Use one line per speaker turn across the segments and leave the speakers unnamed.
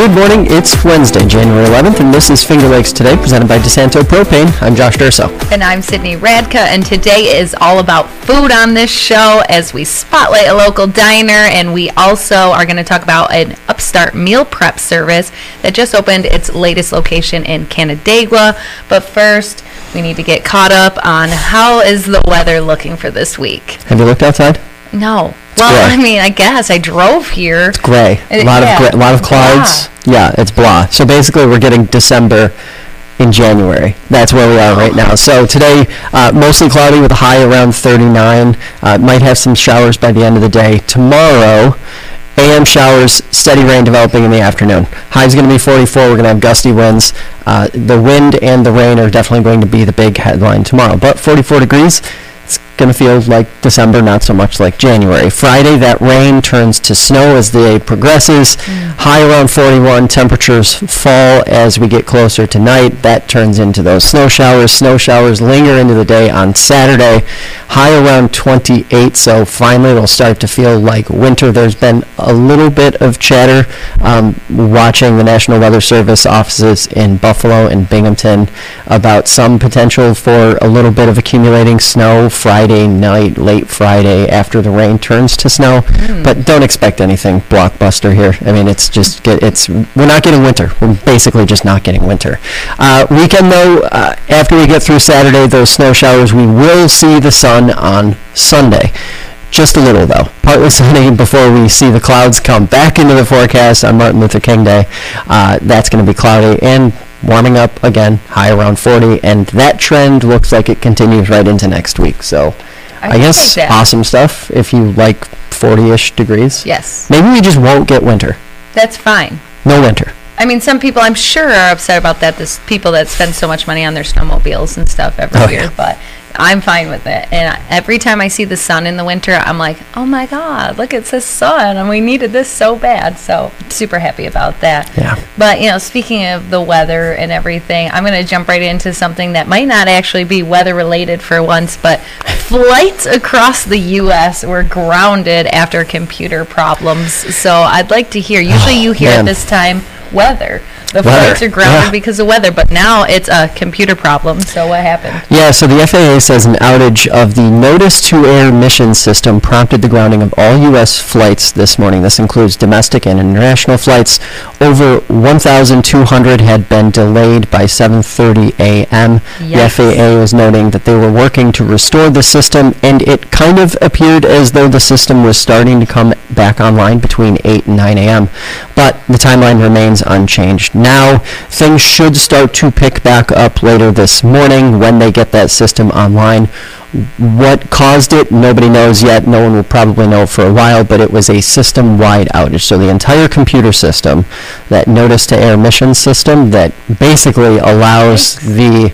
Good morning. It's Wednesday, January 11th, and this is Finger Lakes Today, presented by DiSanto Propane. I'm Josh Durso.
And I'm Sydney Radka, and today is all about food on this show as we spotlight a local diner, and we also are going to talk about an upstart meal prep service that just opened its latest location in Canandaigua. But first, we need to get caught up on how is the weather looking for this week.
Have you looked outside?
No. Well,
gray.
I mean, I guess I drove here.
It's gray. A
Uh,
lot
yeah.
of gray, a lot of clouds. Yeah, it's blah. So basically, we're getting December in January. That's where we are right now. So today, uh, mostly cloudy with a high around 39. Uh, might have some showers by the end of the day. Tomorrow, AM showers, steady rain developing in the afternoon. High's going to be 44. We're going to have gusty winds. Uh, the wind and the rain are definitely going to be the big headline tomorrow. But 44 degrees. It's going to feel like December, not so much like January. Friday, that rain turns to snow as the day progresses. High around 41. Temperatures fall as we get closer to night. That turns into those snow showers. Snow showers linger into the day on Saturday. High around 28. So finally, it'll start to feel like winter. There's been a little bit of chatter um, watching the National Weather Service offices in Buffalo and Binghamton about some potential for a little bit of accumulating snow Friday night, late Friday after the rain turns to snow. But don't expect anything blockbuster here. I mean, it's just get, it's we're not getting winter. We're basically just not getting winter. Uh, weekend though, uh, after we get through Saturday, those snow showers, we will see the sun on Sunday. Just a little though. Partly sunny before we see the clouds come back into the forecast on Martin Luther King Day. Uh, that's going to be cloudy and warming up again, high around 40, and that trend looks like it continues right into next week. So I,
I
guess
like
awesome stuff if you like 40-ish degrees.
Yes,
Maybe we just won't get winter.
that's fine.
No winter.
I mean, some people I'm sure are upset about that. This people that spend so much money on their snowmobiles and stuff every
Oh,
year,
yeah.
but I'm fine with it. And I- every time I see the sun in the winter, I'm like, oh my god, look it's the sun, and we needed this so bad. So super happy about that.
Yeah.
But you know, speaking of the weather and everything, I'm going to jump right into something that might not actually be weather related for once, but flights across the U.S. were grounded after computer problems. So I'd like to hear. Usually, ah, you hear
man.
this time weather. The
Weather,
flights are grounded
yeah.
because of weather, but now it's a computer problem. So what happened?
Yeah, so the FAA says an outage of the Notice to Air mission system prompted the grounding of all U.S. flights this morning. This includes domestic and international flights. Over 1,200 had been delayed by 7:30 a.m. The FAA was noting that they were working to restore the system, and it kind of appeared as though the system was starting to come back online between 8 and 9 a.m. But the timeline remains unchanged. Now, things should start to pick back up later this morning when they get that system online. What caused it, nobody knows yet. No one will probably know for a while, but it was a system-wide outage. So the entire computer system, that notice to air mission system that basically allows the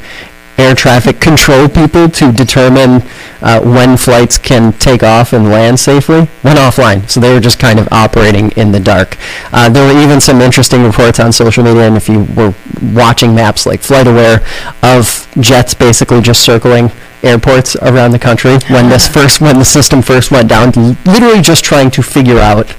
air traffic control people to determine uh, when flights can take off and land safely went offline. So they were just kind of operating in the dark. Uh, there were even some interesting reports on social media, and if you were watching maps like FlightAware, of jets basically just circling airports around the country when this first when the system first went down, literally just trying to figure out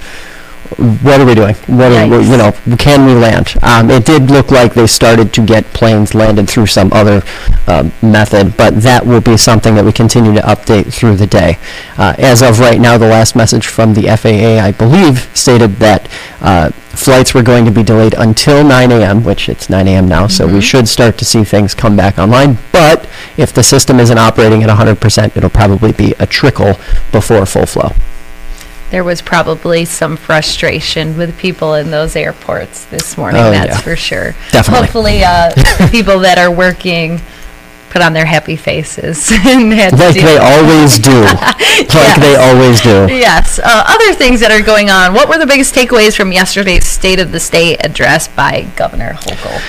what are we doing? What are, we- you know, can we land? Um, it did look like they started to get planes landed through some other um, method, but that will be something that we continue to update through the day. Uh, as of right now, the last message from the FAA, I believe, stated that uh, flights were going to be delayed until 9 a.m., which it's 9 a.m. now, so we should start to see things come back online. But if the system isn't operating at 100%, it'll probably be a trickle before full flow.
There was probably some frustration with people in those airports this morning.
Oh,
that's
yeah.
for sure.
Definitely.
Hopefully, uh, people that are working put on their happy faces and had to
Like they always do. Like they always do.
Yes. Uh, other things that are going on. What were the biggest takeaways from yesterday's State of the State address by Governor Hochul?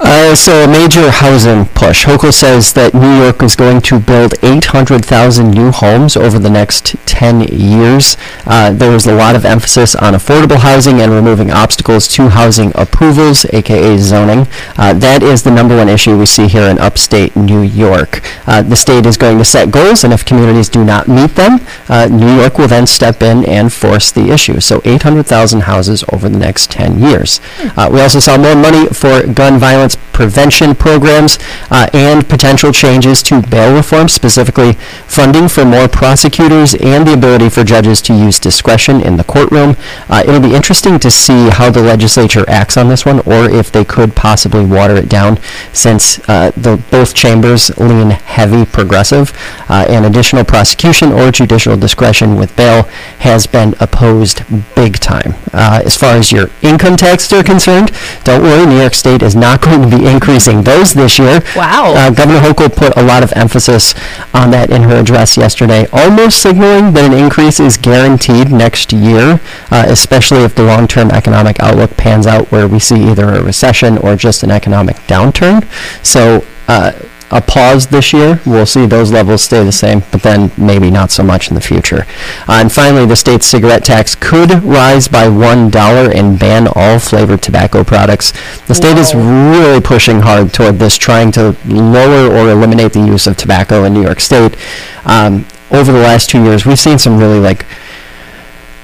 Uh, so a major housing push. Hochul says that New York is going to build 800,000 new homes over the next 10 years. Uh, there was a lot of emphasis on affordable housing and removing obstacles to housing approvals, aka zoning. Uh, that is the number one issue we see here in upstate New York. Uh, the state is going to set goals, and if communities do not meet them, uh, New York will then step in and force the issue. So 800,000 houses over the next 10 years. Uh, we also saw more money for gun violence prevention programs uh, and potential changes to bail reform, specifically funding for more prosecutors and the ability for judges to use discretion in the courtroom. Uh, it'll be interesting to see how the legislature acts on this one or if they could possibly water it down since uh, the both chambers lean heavy progressive uh, and additional prosecution or judicial discretion with bail has been opposed big time. Uh, as far as your income taxes are concerned, don't worry, New York State is not going to be increasing those this year.
Wow.
Uh, Governor Hochul put a lot of emphasis on that in her address yesterday, almost signaling that an increase is guaranteed next year, uh, especially if the long-term economic outlook pans out where we see either a recession or just an economic downturn. So uh, a pause this year. We'll see those levels stay the same, but then maybe not so much in the future. Uh, and finally, the state's cigarette tax could rise by $1 and ban all flavored tobacco products. The state is really pushing hard toward this, trying to lower or eliminate the use of tobacco in New York State. Um, over the last two years, we've seen some really like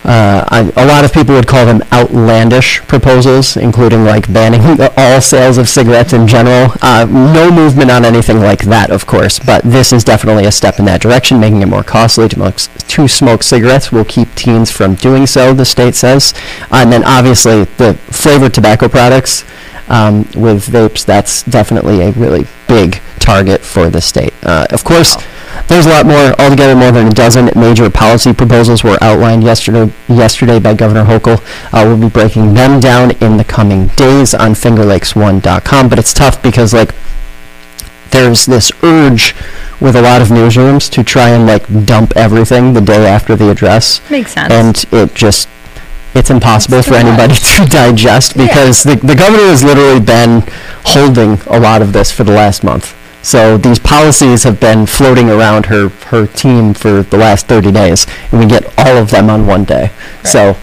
uh, I, a lot of people would call them outlandish proposals, including like banning all sales of cigarettes in general. Uh, no movement on anything like that, of course, but this is definitely a step in that direction, making it more costly to, to smoke cigarettes will keep teens from doing so, the state says. And then obviously the flavored tobacco products um, with vapes, that's definitely a really big target for the state. Uh, of course, there's a lot more, altogether more than a dozen major policy proposals were outlined yesterday, yesterday by Governor Hochul. Uh, we'll be breaking them down in the coming days on fingerlakes1.com, but it's tough because, like, there's this urge with a lot of newsrooms to try and, like, dump everything the day after the address
Makes sense.
and it just it's impossible
It's
for
too
anybody
much.
to digest
Yeah.
because the, the governor has literally been holding a lot of this for the last month. So these policies have been floating around her, her team for the last 30 days, and we get all of them on one day. So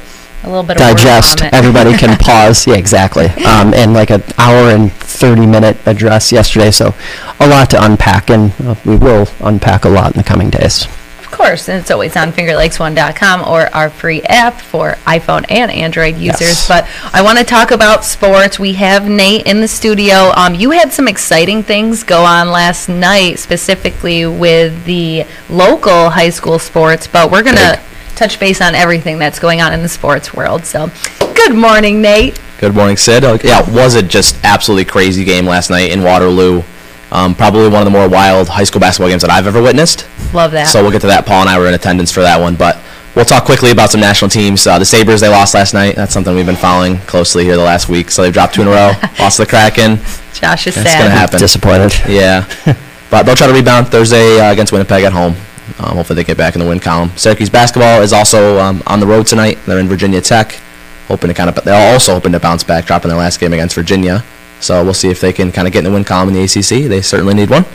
a little bit
digest, everybody can pause. Yeah, exactly. Um, and like an hour and 30 minute address yesterday, so a lot to unpack, and uh, we will unpack a lot in the coming days.
Of course, and it's always on fingerlakes1.com or our free app for iPhone and Android users.
Yes.
But I want to talk about sports. We have Nate in the studio. Um, you had some exciting things go on last night, specifically with the local high school sports, but we're going to touch base on everything that's going on in the sports world. So, good morning, Nate.
Good morning, Sid. Uh, Yeah, was it just absolutely crazy game last night in Waterloo? Um, probably one of the more wild high school basketball games that I've ever witnessed.
Love that.
So we'll get to that. Paul and I were in attendance for that one, but we'll talk quickly about some national teams. Uh, the Sabres they lost last night. That's something we've been following closely here the last week. So they've dropped two in a row. lost to the Kraken.
Josh is
That's
sad.
gonna happen.
Disappointed.
Yeah, but they'll try to rebound Thursday uh, against Winnipeg at home. Um, hopefully they get back in the win column. Syracuse basketball is also um, on the road tonight. They're in Virginia Tech, hoping to kind of. They're also hoping to bounce back, dropping their last game against Virginia. So we'll see if they can kind of get in the win column in the ACC. They certainly need one.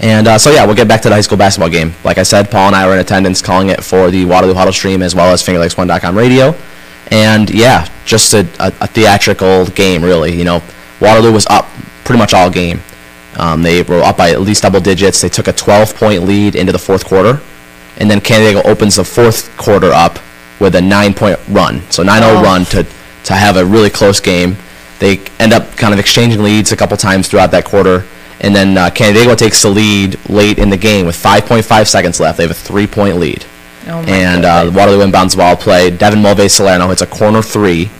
And uh, so yeah, we'll get back to the high school basketball game. Like I said, Paul and I were in attendance calling it for the Waterloo Huddle stream as well as FingerLakes1.com radio. And yeah, just a, a, a theatrical game, really. You know, Waterloo was up pretty much all game. Um, they were up by at least double digits. They took a 12-point lead into the fourth quarter, and then Canandaigua opens the fourth quarter up with a nine-point run. So 9-0
Oh.
run to to have a really close game. They end up kind of exchanging leads a couple times throughout that quarter, and then uh, Canandaigua takes the lead late in the game with 5.5 seconds left. They have a three-point lead,
Oh my
and uh,
goodness.
Waterloo inbounds ball play. Devin Mulvey Salerno hits a corner three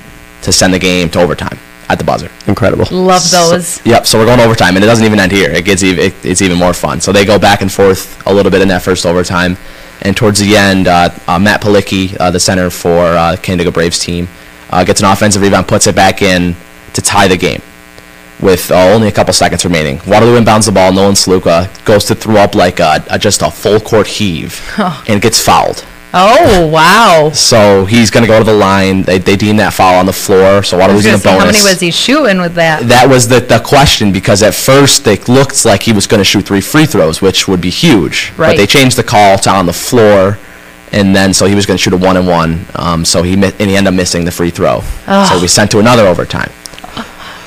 to send the game to overtime at the buzzer.
Incredible.
Love those.
Yep. So we're going to overtime, and it doesn't even end here. It gets even, it, it's even more fun. So they go back and forth a little bit in that first overtime, and towards the end, uh, uh, Matt Palicki, uh, the center for uh, Canandaigua Braves team, uh, gets an offensive rebound, puts it back in to tie the game with uh, only a couple seconds remaining. Waterloo inbounds the ball. Nolan Sluka goes to throw up like a, a, just a full court heave and gets fouled.
Oh wow!
So he's going to go to the line. They, they deem that foul on the floor. So Waterloo's in
gonna
a
say, how many was he shooting with that?
that was the, the question because at first it looked like he was going to shoot three free throws, which would be huge.
Right.
But they changed the call to on the floor, and then so he was going to shoot a one and one. Um, so he mi- and he ended up missing the free throw. So we sent to another overtime.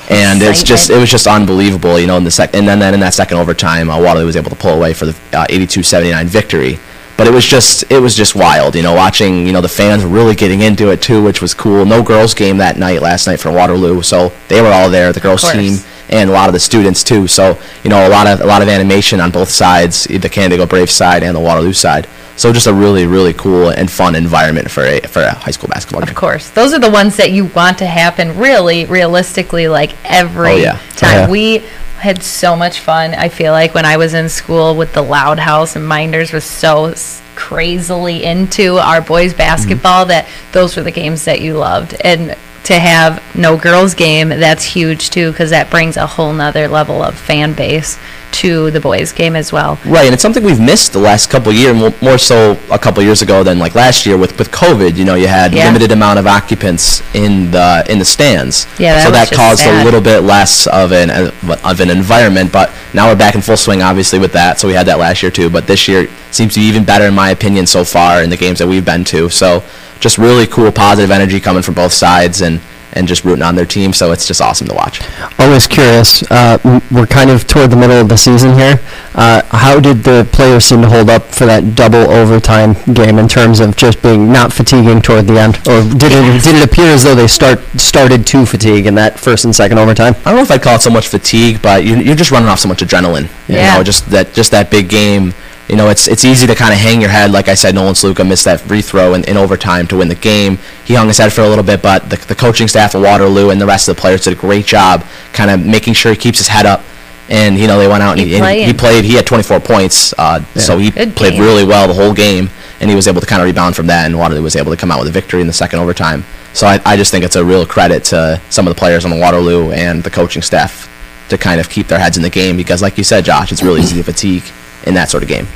And it's just it was just unbelievable, you know. In the sec, and then, then in that second overtime, uh, Waterloo was able to pull away for the uh, 82-79 victory. But it was just it was just wild, you know, watching you know the fans really getting into it too, which was cool. No girls game that night last night for Waterloo, so they were all there, the girls team and a lot of the students too. So you know a lot of a lot of animation on both sides, the Canandaigua Brave side and the Waterloo side. So just a really really cool and fun environment for a for a high school basketball game.
Of course, those are the ones that you want to happen. Really, realistically, like every
Oh, yeah.
time.
Yeah.
We had so much fun. I feel like when I was in school with the Loud House and Minders was so crazily into our boys basketball
Mm-hmm.
that those were the games that you loved. And to have no girls game, that's huge too because that brings a whole nother level of fan base to the boys game as well.
Right, and it's something we've missed the last couple of years, more so a couple of years ago than like last year with, with COVID. You know, you had
Yeah.
limited amount of occupants in the in the stands.
Yeah, that
so that caused a little bit less of an uh, of an environment. But now we're back in full swing, obviously with that. So we had that last year too, but this year seems to be even better in my opinion so far in the games that we've been to. So just really cool, positive energy coming from both sides, and and just rooting on their team. So it's just awesome to watch.
Always curious. Uh, we're kind of toward the middle of the season here. Uh, how did the players seem to hold up for that double overtime game in terms of just being not fatiguing toward the end, or did it did it appear as though they start started to fatigue in that first and second overtime?
I don't know if I'd call it so much fatigue, but you, you're just running off so much adrenaline.
Yeah.
You know, just that just that big game. You know, it's it's easy to kind of hang your head. Like I said, Nolan Sluka missed that free throw in, in overtime to win the game. He hung his head for a little bit, but the, the coaching staff of Waterloo and the rest of the players did a great job kind of making sure he keeps his head up. And, you know, they went out and
Keep
he, and he played. He had 24 points, uh, so he
Good
played
game.
really well the whole game. And he was able to kind of rebound from that, and Waterloo was able to come out with a victory in the second overtime. So I, I just think it's a real credit to some of the players on the Waterloo and the coaching staff to kind of keep their heads in the game because, like you said, Josh, it's really easy to fatigue in that sort of game.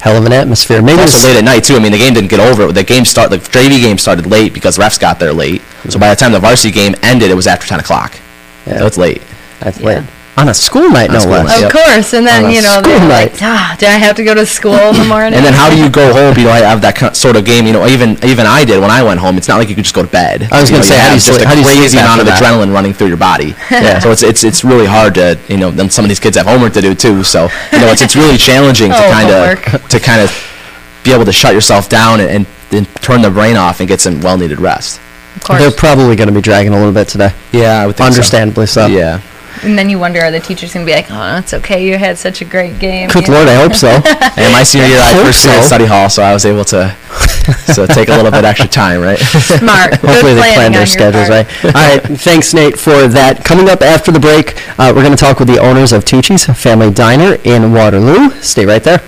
Hell of an atmosphere. Maybe
Also
it's-
late at night too. I mean, the game didn't get over. The game start the JV game started late because refs got there late. So by the time the varsity game ended, it was after 10 o'clock.
Yeah.
So it's late.
that's
Yeah.
late. On a school night,
On
no
school
less.
night.
Of
Yep.
course, and then
On
you know they're
night.
like, ah, do I have to go to school in the morning?
And then how do you go home? You know, I have that kind- sort of game. You know, even even I did when I went home. It's not like you could just go to bed.
I was gonna
know,
say, how do you
just
sleep-
a
how do you sleep
crazy amount of
that?
adrenaline running through your body. yeah. So it's it's it's really hard to you know. Then some of these kids have homework to do too. So you know, it's it's really challenging to
Oh,
kind of to kind of be able to shut yourself down and, and, and turn the brain off and get some well needed rest.
of course.
They're probably going to be dragging a little bit today.
Yeah, I would think so.
Understandably so.
Yeah.
And then you wonder, are the teachers gonna be like, oh, it's okay, you had such a great game.
Good
you know?
lord, I hope so.
And my senior year, I
Hope
first year
so.
at study hall, so I was able to so take a little bit extra time, right?
Smart. Good
Hopefully they
planning
planned their schedules
part.
right. All right, thanks Nate for that. Coming up after the break, uh, we're going to talk with the owners of Tucci's Family Diner in Waterloo. Stay right there.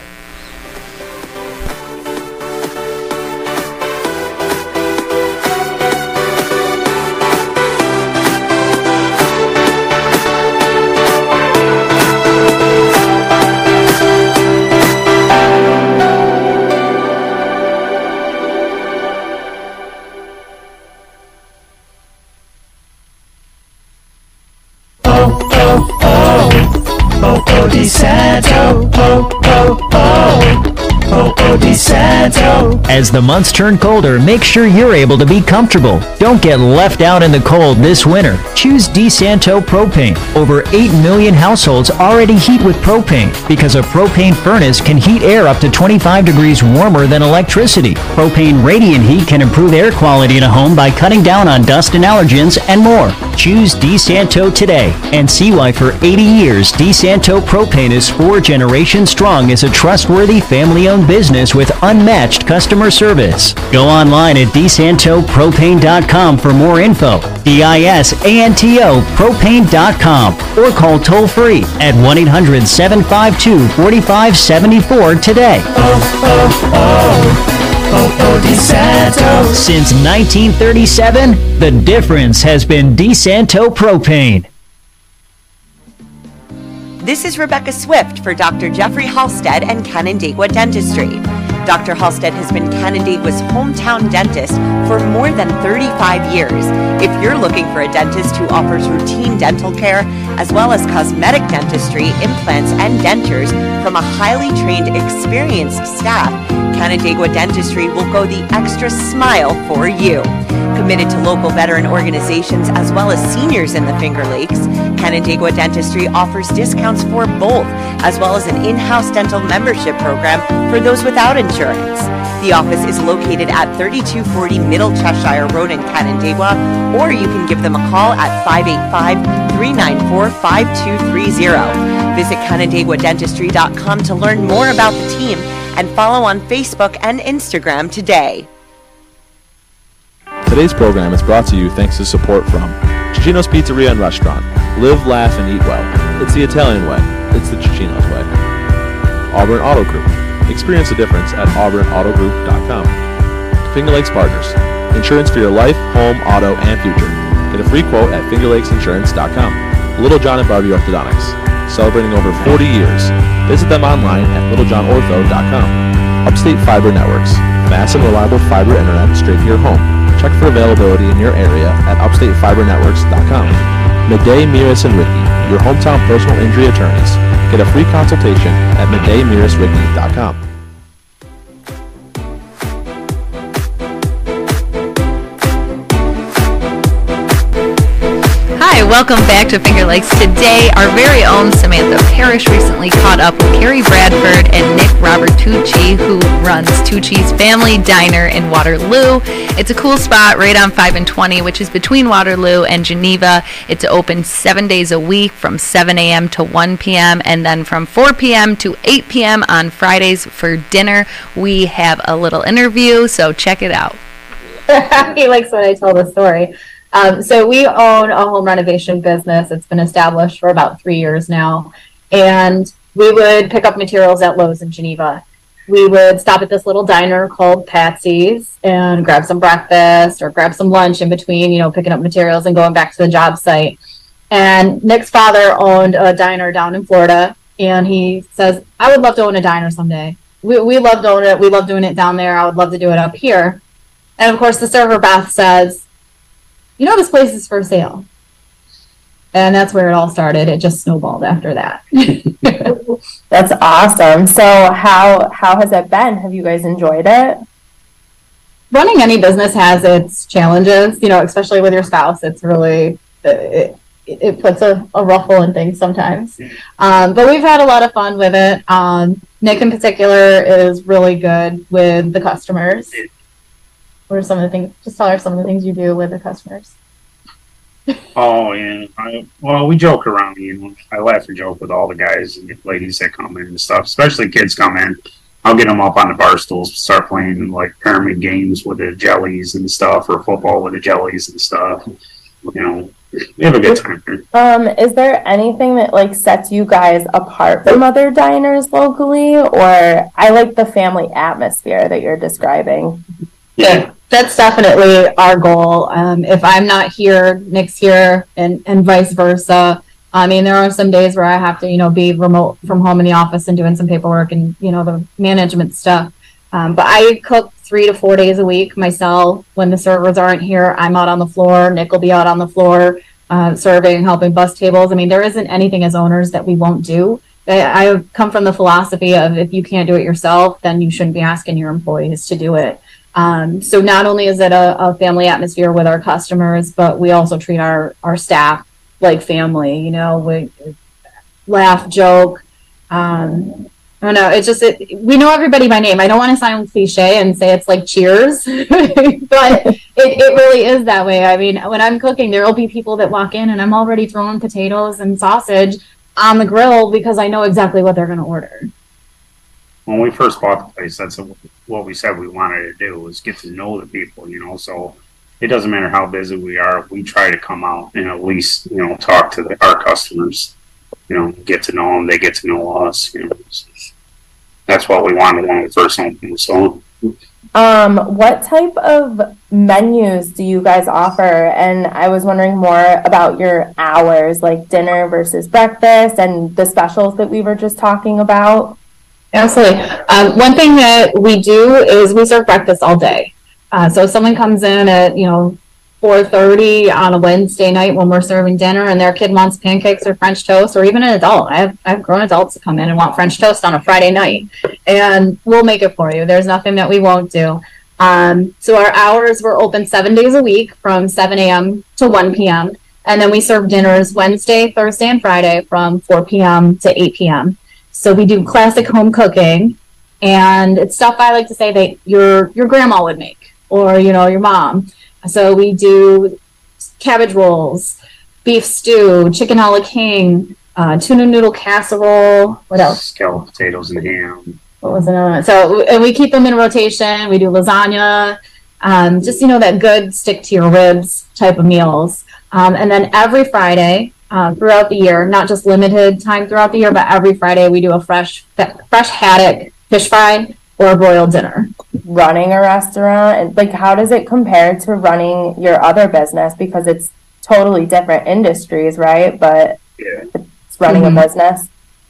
As the months turn colder, make sure you're able to be comfortable. Don't get left out in the cold this winter. Choose DiSanto Propane. Over 8 million households already heat with propane because a propane furnace can heat air up to 25 degrees warmer than electricity. Propane radiant heat can improve air quality in a home by cutting down on dust and allergens and more. Choose DiSanto today and see why for 80 years DiSanto Propane is four generations strong as a trustworthy family-owned business with unmatched customer service. Go online at DiSantoPropane.com for more info. D-I-S-A-N-T-O Propane.com or call toll-free at 1-800-752-4574 today.
Oh, DiSanto.
Since 1937, the difference has been DiSanto Propane.
This is Rebecca Swift for Dr. Jeffrey Halstead and Canandaigua Dentistry. Dr. Halstead has been Canandaigua's hometown dentist for more than 35 years. If you're looking for a dentist who offers routine dental care as well as cosmetic dentistry, implants, and dentures from a highly trained, experienced staff, Canandaigua Dentistry will go the extra smile for you. Committed to local veteran organizations as well as seniors in the Finger Lakes, Canandaigua Dentistry offers discounts for both, as well as an in-house dental membership program for those without insurance. The office is located at 3240 Middle Cheshire Road in Canandaigua, or you can give them a call at 585-394-5230. Visit CanandaiguaDentistry.com to learn more about the team and follow on Facebook and Instagram today.
Today's program is brought to you thanks to support from Cicino's Pizzeria and Restaurant. Live, laugh, and eat well. It's the Italian way. It's the Cicino's way. Auburn Auto Group. Experience the difference at auburnautogroup.com. Finger Lakes Partners. Insurance for your life, home, auto, and future. Get a free quote at fingerlakesinsurance.com. Little John and Barbie Orthodontics. Celebrating over 40 years. Visit them online at littlejohnortho.com. Upstate Fiber Networks. Fast and reliable fiber internet straight to your home. Check for availability in your area at upstatefibernetworks.com. Midey, Mirras, and Ricci, your hometown personal injury attorneys. Get a free consultation at middaymirasricky.com.
welcome back to Finger Lakes. Today, our very own Samantha Parish recently caught up with Carrie Bradford and Nick Robertucci, who runs Tucci's Family Diner in Waterloo. It's a cool spot right on 5 and 20, which is between Waterloo and Geneva. It's open seven days a week from 7 a.m. to 1 p.m. and then from 4 p.m. to 8 p.m. on Fridays for dinner. We have a little interview, so check it out.
he likes when I tell the story. Um, so we own a home renovation business. It's been established for about three years now, and we would pick up materials at Lowe's in Geneva. We would stop at this little diner called Patsy's and grab some breakfast or grab some lunch in between, you know, picking up materials and going back to the job site. And Nick's father owned a diner down in Florida, and he says, "I would love to own a diner someday. We we love own it. We love doing it down there. I would love to do it up here." And of course, the server Beth says, you know, this place is for sale. And that's where it all started. It just snowballed after that.
That's awesome. So how how has it been? Have you guys enjoyed it?
Running any business has its challenges, you know, especially with your spouse. It's really, it, it puts a, a ruffle in things sometimes. Um, but we've had a lot of fun with it. Um, Nick, in particular, is really good with the customers. What are some of the things? Just tell her some of the things you do with the customers.
Oh yeah, I, well we joke around. You know, I laugh and joke with all the guys and ladies that come in and stuff. Especially kids come in. I'll get them up on the bar stools, start playing like pyramid games with the jellies and stuff, or football with the jellies and stuff. You know, we have a good time here.
Um, is there anything that like sets you guys apart from other diners locally, or I like the family atmosphere that you're describing?
Yeah, that's definitely our goal. Um, if I'm not here, Nick's here, and and vice versa. I mean, there are some days where I have to, you know, be remote from home in the office and doing some paperwork and you know the management stuff. Um, but I cook three to four days a week myself. When the servers aren't here, I'm out on the floor. Nick will be out on the floor uh, serving, helping bus tables. I mean, there isn't anything as owners that we won't do. I, I come from the philosophy of if you can't do it yourself, then you shouldn't be asking your employees to do it. Um, so not only is it a, a, family atmosphere with our customers, but we also treat our, our staff like family, you know, we laugh, joke. Um, I don't know. It's just, it, we know everybody by name. I don't want to sound cliche and say it's like cheers, but it, it really is that way. I mean, when I'm cooking, there will be people that walk in and I'm already throwing potatoes and sausage on the grill because I know exactly what they're going to order
when we first bought the place, that's what we said we wanted to do was get to know the people, you know. So it doesn't matter how busy we are, we try to come out and at least you know talk to the, our customers, you know, get to know them, they get to know us. You know, that's what we wanted when we first opened. So.
Um, what type of menus do you guys offer? And I was wondering more about your hours, like dinner versus breakfast, and the specials that we were just talking about.
Absolutely. Um, one thing that we do is we serve breakfast all day. Uh, so if someone comes in at, you know, four thirty on a Wednesday night when we're serving dinner and their kid wants pancakes or French toast, or even an adult, I have, I have grown adults come in and want French toast on a Friday night and we'll make it for you. There's nothing that we won't do. Um, so our hours, we're open seven days a week from seven AM to one PM. And then we serve dinners Wednesday, Thursday, and Friday from four PM to eight PM. So we do classic home cooking, and it's stuff I like to say that your your grandma would make, or you know your mom. So we do cabbage rolls, beef stew, chicken a la king, uh, tuna noodle casserole. What else?
Scalloped potatoes and ham.
What was another one? So and we keep them in rotation. We do lasagna, um, just you know that good stick to your ribs type of meals. Um, and then every Friday uh, throughout the year, not just limited time throughout the year, but every Friday we do a fresh fresh haddock fish fry or a broiled dinner.
running a restaurant and like how does it compare to running your other business because it's totally different industries right but
Yeah.
it's running
Mhm.
a business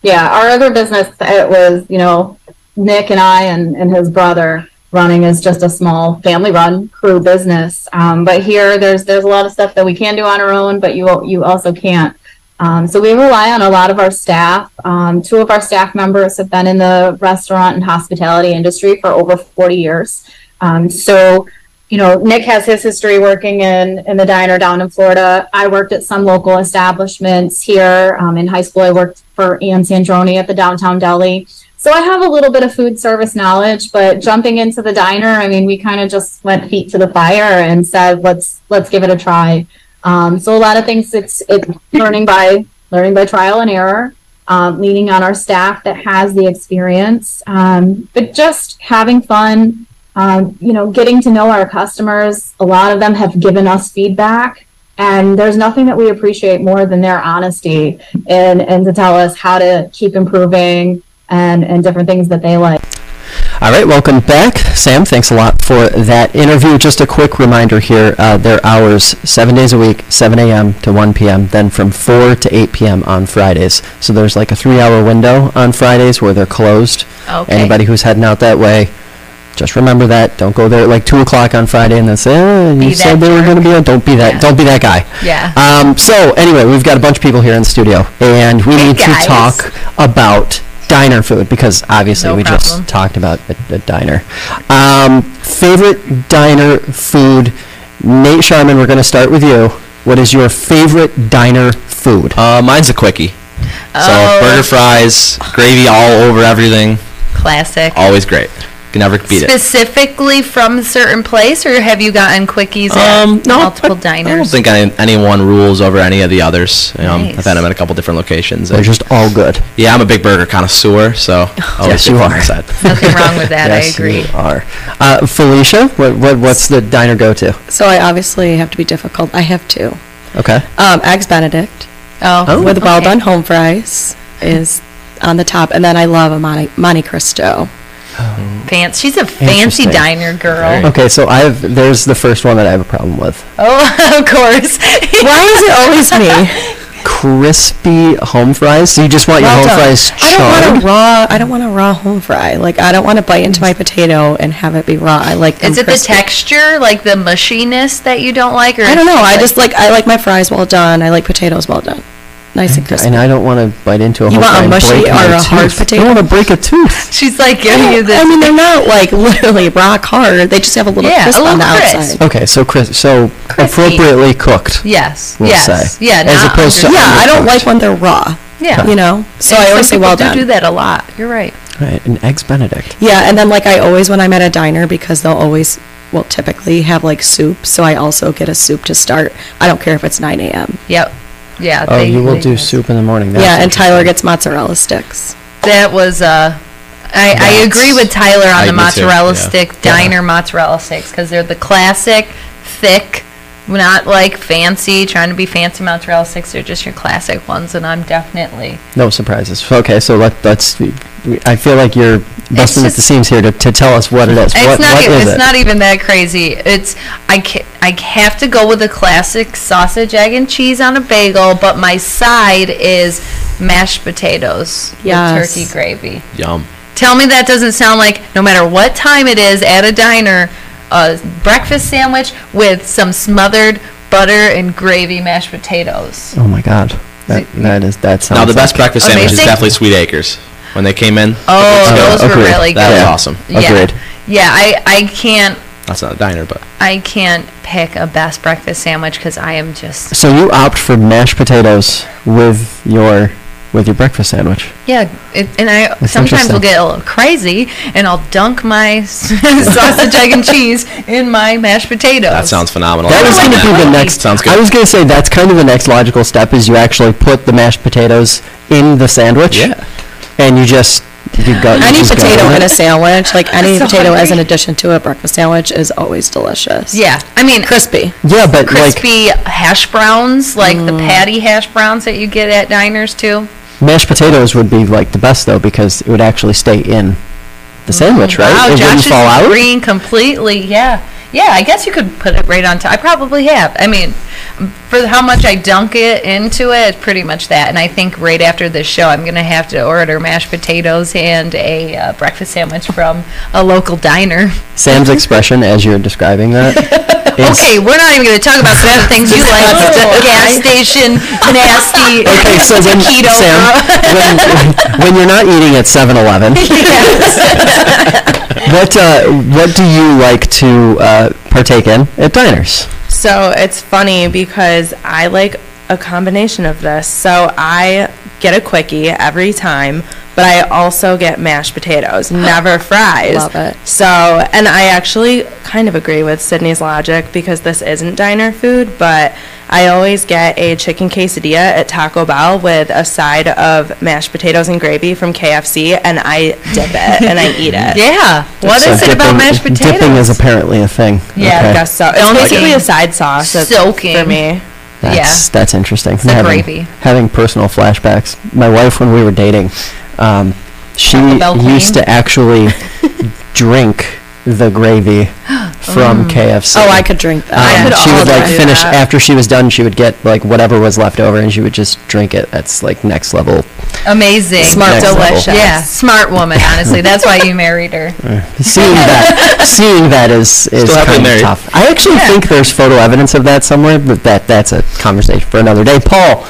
Yeah, our other business it was you know Nick and I and, and his brother running is just a small family run crew business. Um, but here there's there's a lot of stuff that we can do on our own, but you you also can't. Um, so we rely on a lot of our staff. Um, two of our staff members have been in the restaurant and hospitality industry for over 40 years. Um, so, you know, Nick has his history working in, in the diner down in Florida. I worked at some local establishments here. Um, in high school, I worked for Ian Sandroni at the downtown deli. So I have a little bit of food service knowledge, but jumping into the diner, I mean, we kind of just went feet to the fire and said, let's let's give it a try. Um, so a lot of things it's it's learning by learning by trial and error, um, leaning on our staff that has the experience, um, but just having fun. Um, you know, getting to know our customers. A lot of them have given us feedback, and there's nothing that we appreciate more than their honesty and and to tell us how to keep improving and and different things that they like.
All right, welcome back. Sam, thanks a lot for that interview. Just a quick reminder here, uh, their hours, seven days a week, 7 a.m. to 1 p.m., then from 4 to 8 p.m. on Fridays. So there's like a three-hour window on Fridays where they're closed.
Okay.
Anybody who's heading out that way, just remember that. Don't go there at like 2 o'clock on Friday and then say, eh, you
that
said they were going to be on. Don't be that.
Yeah.
Don't be that guy.
Yeah.
Um, so anyway, we've got a bunch of people here in the studio, and we
Hey,
need
guys.
to talk about diner food because obviously
No
we
problem.
just talked about a, a diner. Um, favorite diner food? Nate Sharman, we're going to start with you. What is your favorite diner food?
Uh, mine's a quickie.
Oh.
So burger fries, gravy all over everything.
Classic.
Always great. Can never beat it.
Specifically from a certain place, or have you gotten quickies at
Um, no,
multiple
I, I don't think any, anyone rules over any of the others. You know,
Nice.
I've had them at a couple different locations.
They're just all good.
yeah, I'm a big burger connoisseur, so
Yes,
always
you
good from
are.
side.
Nothing wrong with that.
yes,
I agree.
you are. Uh, Felicia, what, what, what's the diner go-to?
So I obviously have to be difficult. I have two.
Okay.
Um, Eggs Benedict
Oh,
with well
okay.
done home fries is on the top, and then I love a Monte, Monte Cristo.
Fancy. She's a fancy
Interesting.
diner girl.
Okay, so I have. There's the first one that I have a problem with.
Oh, of course.
Why is it always me?
Crispy home fries. So you just want your
Well
home
done.
fries
I don't want a raw. I don't want a raw home fry. Like I don't want to bite into my potato and have it be raw. I like. them
Is it
crispy.
the texture, like the mushiness that you don't like, or
I don't know. I
it's
just like I like my fries well done. I like potatoes well done, nice and crispy.
And I don't want to bite into a
You
whole
want a mushy or a hard
tooth.
potato?
I don't want to break a tooth.
She's like giving you this.
I mean, they're not like literally rock hard. They just have a little
Yeah, a
crisp on the
crisp.
outside.
Okay, so cris- so
Crispy.
appropriately cooked.
yes,
we'll
yes,
say.
yeah.
As opposed to
Yeah, I don't like when they're raw.
yeah.
You know, so
And
I always say well
do
done.
do that a lot. You're right.
Right, and eggs Benedict.
Yeah, and then like I always when I'm at a diner because they'll always well typically have like soup, so I also get a soup to start. I don't care if it's 9 a.m.
Yep. Yeah.
Oh,
they-
you will
they-
do soup in the morning. That's
yeah, and Tyler
interesting.
gets mozzarella sticks.
That was uh I, I agree with Tyler on
I-
the
me too,
mozzarella
yeah.
stick diner mozzarella sticks because they're the classic thick, not like fancy trying to be fancy mozzarella sticks. They're just your classic ones, and I'm definitely
No surprises. Okay, so let, let's. I feel like you're busting at the seams here to, to tell us what it is.
It's
what,
not.
what
e-
is
it's
it?
not even that crazy. It's I ca- I have to go with the classic sausage, egg, and cheese on a bagel, but my side is mashed potatoes
Yes.
with turkey gravy.
Yum.
Tell me that doesn't sound like no matter what time it is at a diner, a breakfast sandwich with some smothered butter and gravy mashed potatoes.
Oh my God. That, that is, that sounds
Now the best
like-
breakfast sandwich is definitely Sweet Acres. When they came in,
Oh,
Yeah,
those were
agreed.
really good.
that was
Yeah.
awesome.
Yeah.
Agreed.
Yeah, I, I can't
That's not a diner, but
I can't pick a best breakfast sandwich because I am just
So you opt for mashed potatoes with your, with your breakfast sandwich?
yeah. It, and I
That's
sometimes will get a little crazy and I'll dunk my sausage, egg, and cheese in my mashed potatoes.
that sounds phenomenal.
That was going to be the next.
Sounds good.
I was going to say that's kind of the next logical step is you actually put the mashed potatoes in the sandwich.
Yeah.
And you just you go. you
Any
just go
potato
with
in
it.
a sandwich, like any
So
potato as an
hungry.
addition to a breakfast sandwich, is always delicious.
Yeah, I mean
Crispy.
Yeah, but like
crispy hash browns, like
Mm.
the patty hash browns that you get at diners too.
mashed potatoes would be like the best though because it would actually stay in the sandwich, right?
Wow,
it
Josh
wouldn't
is
fall out.
agreeing completely. Yeah, yeah. I guess you could put it right on top. I probably have. I mean, for how much I dunk it into it, it's pretty much that. And I think right after this show, I'm gonna have to order mashed potatoes and a uh, breakfast sandwich from a local diner.
Sam's expression as you're describing that. is-
Okay, we're not even gonna talk about some of the things you like. Gas station, nasty,
Okay, so when,
keto.
Sam, when, when you're not eating at 7-Eleven, what uh, what do you like to uh, partake in at diners?
So it's funny because I like a combination of this. So I get a quickie every time, but I also get mashed potatoes, never fries.
Love it.
So, and I actually kind of agree with Sydney's logic because this isn't diner food, but I always get a chicken quesadilla at Taco Bell with a side of mashed potatoes and gravy from KFC, and I dip it and I eat it.
Yeah. What
So
is it about mashed potatoes?
Dipping is apparently a thing.
Yeah,
Okay.
I guess so. It's
Dunking.
basically a side sauce that's
Soaking.
for me.
That's, that's interesting.
the
having,
gravy.
having personal flashbacks. My wife, when we were dating, um, she used to actually drink the gravy from KFC.
Oh, I could drink
Um,
that.
could
she would
also
like
do
finish
that.
after she was done. She would get like whatever was left over, and she would just drink it. That's like next level.
Amazing.
Smart Next level.
delicious.
Yeah, smart woman, honestly. That's why you married her.
Seeing that, seeing that is is
Still happily
kind of
married.
tough. I actually
Yeah.
think there's photo evidence of that somewhere, but that that's a conversation for another day. Paul,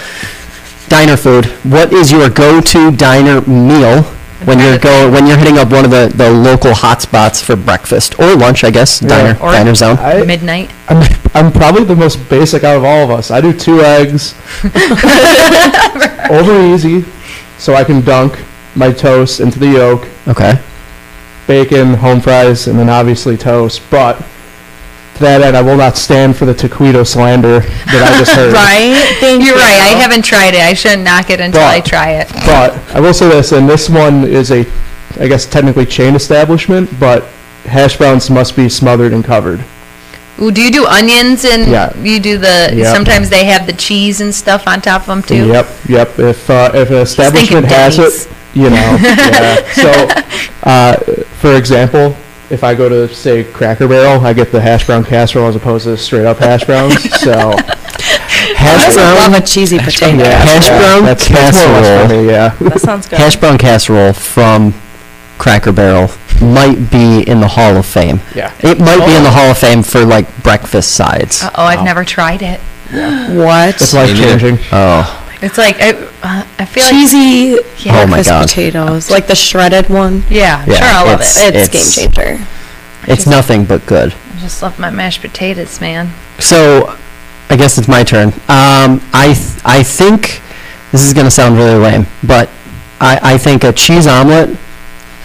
diner food. What is your go-to diner meal when you're go when you're hitting up one of the, the local hotspots for breakfast or lunch? I guess diner
Or
diner zone.
I,
midnight.
I'm, I'm probably the most basic out of all of us. I do two eggs, over easy, so I can dunk my toast into the yolk,
Okay.
bacon, home fries, and then obviously toast. But to that end, I will not stand for the taquito slander that I just heard.
Right? Thank
You're
you.
right. I haven't tried it. I shouldn't knock it until
But-
I try it.
But I will say this, and this one is a, I guess technically chain establishment, but hash browns must be smothered and covered.
Ooh, do you do onions and
Yeah.
you do the?
Yep.
Sometimes they have the cheese and stuff on top of them too.
Yep, yep. If uh, if an establishment has
Denny's.
it, you know. yeah. So, uh, for example, if I go to say Cracker Barrel, I get the hash brown casserole as opposed to straight up hash browns. So,
Hash
I
brown.
love a cheesy potato.
yeah,
Hash
yeah,
brown
that's, that's more or less
casserole.
for me, yeah.
That sounds good.
Hash brown casserole from Cracker Barrel might be in the Hall of Fame.
Yeah.
It might be in
Oh.
the Hall of Fame for like breakfast sides.
Uh oh, I've never tried it. Yeah.
What?
It's life changing.
Oh,
It's like I, uh, I feel like
Cheesy
Yeah.
Oh my
breakfast
God.
potatoes, like the shredded one.
yeah,
Yeah,
sure I love
it's-
it.
It's,
It's-
game changer.
it's nothing but good.
I just love my mashed potatoes, man.
So, I guess it's my turn. Um, I th- I think this is gonna sound really lame, but I, I think a cheese omelet,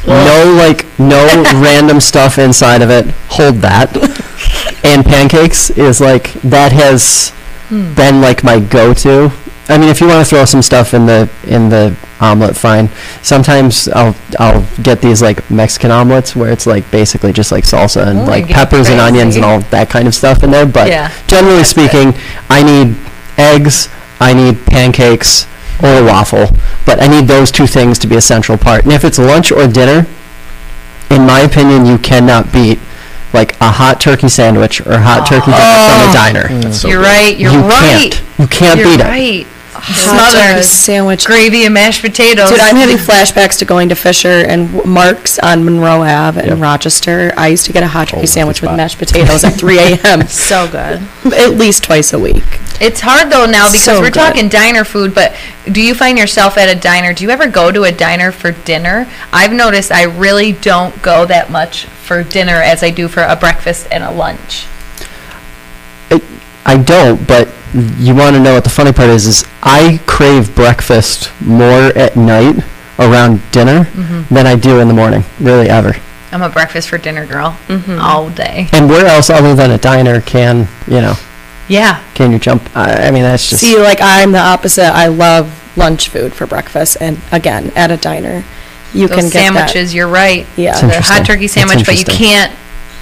no like no random stuff inside of it. Hold that. and pancakes is like that has been like my go-to. I mean, if you want to throw some stuff in the in the omelet, fine. Sometimes I'll I'll get these like Mexican omelets where it's like basically just like salsa and
Oh,
like
you get
peppers and onions and all that kind of stuff in there. But
Yeah.
generally speaking, I need eggs, I need pancakes, or a waffle. But I need those two things to be a central part. And if it's lunch or dinner, in my opinion, you cannot beat like a hot turkey sandwich or hot turkey dinner from a diner. Mm.
You're right. You're
you
right.
Can't. You can't
You're
beat it.
Right.
hot turkey
smothered
sandwich.
gravy and mashed potatoes.
Dude, I'm having flashbacks to going to Fisher and Mark's on Monroe Ave in Rochester. I used to get a hot turkey sandwich with mashed potatoes at 3 a.m.
So good.
At least twice a week.
It's hard though now because
So
we're
good.
talking diner food, but do you find yourself at a diner? Do you ever go to a diner for dinner? I've noticed I really don't go that much for dinner as I do for a breakfast and a lunch.
I don't, but you want to know what the funny part is? Is I crave breakfast more at night around dinner
Mhm.
than I do in the morning. Really, ever.
I'm a breakfast for dinner girl
Mm-hmm.
all day.
And where else other than a diner can you know?
Yeah.
Can you jump? I, I mean, that's just.
See, like I'm the opposite. I love lunch food for breakfast, and again, at a diner, you
Those
can get
sandwiches. You're right.
Yeah. It's
the hot turkey sandwich, but you can't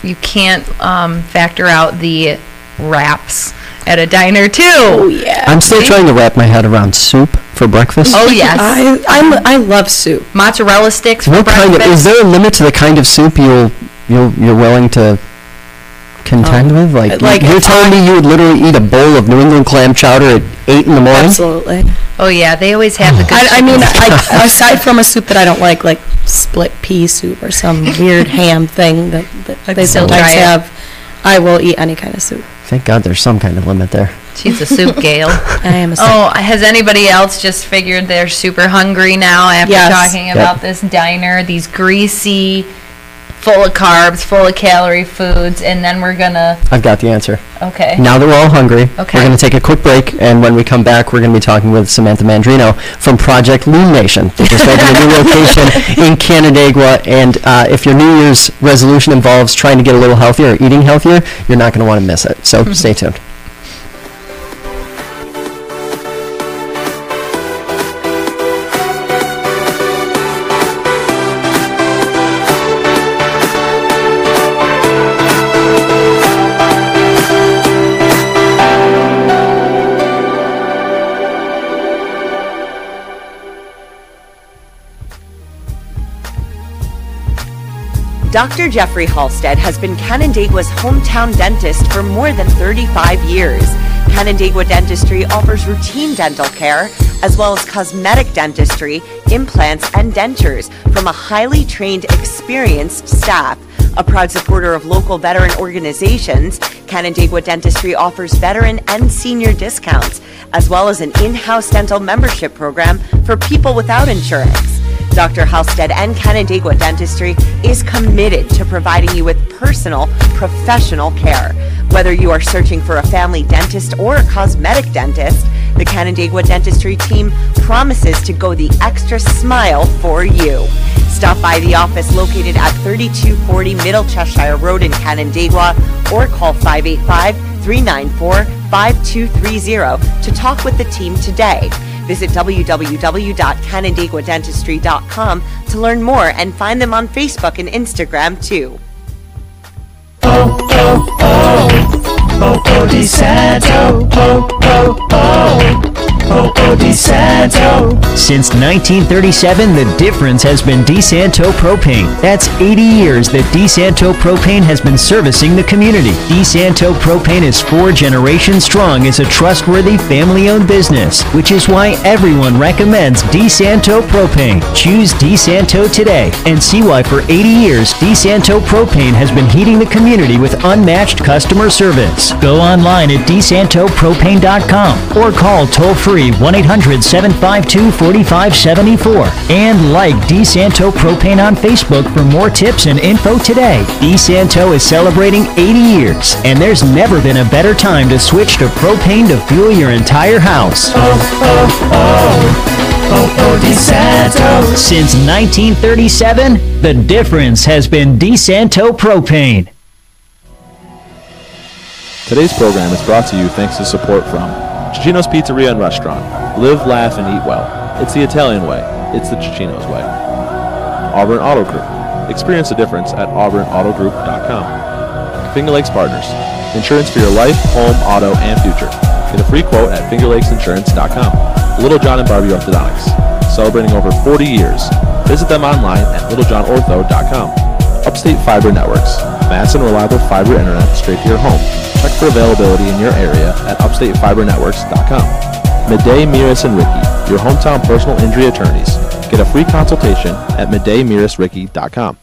you can't um, factor out the wraps at a diner too. Oh
yeah.
I'm still trying to wrap my head around soup for breakfast.
Oh yes.
I I'm, I love soup.
Mozzarella sticks for
What kind
breakfast.
of? Is there a limit to the kind of soup you'll you'll you're willing to contend oh, with? Like,
Oh, like
you're telling me you would literally eat a bowl of New England clam chowder at eight in the morning?
Absolutely.
Oh yeah, they always have the oh. good.
I, I mean. I, aside from a soup that I don't like, like split pea soup or some weird ham thing that, that they sometimes have, I will eat any kind of soup.
Thank God there's some kind of limit there.
She's a soup gale.
I am a soup.
Oh, has anybody else just figured they're super hungry now after
Yes.
talking
Yep.
about this diner, these greasy, full of carbs, full of calorie foods, and then we're gonna
I've got the answer.
okay.
Now that we're all hungry,
Okay.
we're to take a quick break, and when we come back, we're to be talking with Samantha Mandrino from Project Lean Nation. They just opened a new location in Canandaigua, and uh, if your New Year's resolution involves trying to get a little healthier or eating healthier, you're not to want to miss it. So stay tuned.
Dr. Jeffrey Halstead has been Canandaigua's hometown dentist for more than 35 years. Canandaigua Dentistry offers routine dental care as well as cosmetic dentistry, implants, and dentures from a highly trained, experienced staff. A proud supporter of local veteran organizations, Canandaigua Dentistry offers veteran and senior discounts, as well as an in-house dental membership program for people without insurance. Dr. Halstead and Canandaigua Dentistry is committed to providing you with personal, professional care. Whether you are searching for a family dentist or a cosmetic dentist, the Canandaigua Dentistry team promises to go the extra smile for you. Stop by the office located at 3240 Middle Cheshire Road in Canandaigua or call 585 394 5230 to talk with the team today. Visit www.canandaiguadentistry.com to learn more and find them on Facebook and Instagram too.
Oh, oh, DiSanto. Oh, oh, oh. Oh, oh, DiSanto.
Since 1937, the difference has been DiSanto Propane. That's 80 years that DiSanto Propane has been servicing the community. DiSanto Propane is four generations strong as a trustworthy family-owned business, which is why everyone recommends DiSanto Propane. Choose DiSanto today and see why for 80 years DiSanto Propane has been heating the community with unmatched customer service. Go online at DiSantoPropane.com or call toll-free 1-800-752-4574 and like DiSanto Propane on Facebook for more tips and info today. DiSanto is celebrating 80 years and there's never been a better time to switch to propane to fuel your entire house.
Oh, oh, oh. Oh, oh, DiSanto.
Since 1937, the difference has been DiSanto Propane.
Today's program is brought to you thanks to support from Cicino's Pizzeria and Restaurant. Live, laugh, and eat well. It's the Italian way. It's the Cicino's way. Auburn Auto Group. Experience the difference at auburnautogroup.com. Finger Lakes Partners. Insurance for your life, home, auto, and future. Get a free quote at fingerlakesinsurance.com. Little John and Barbie Orthodontics. Celebrating over 40 years. Visit them online at littlejohnortho.com. Upstate Fiber Networks. Fast and reliable fiber internet straight to your home. Check for availability in your area at upstatefibernetworks.com. Midey, Mirras, and Ricci, your hometown personal injury attorneys. Get a free consultation at middaymirasricky.com.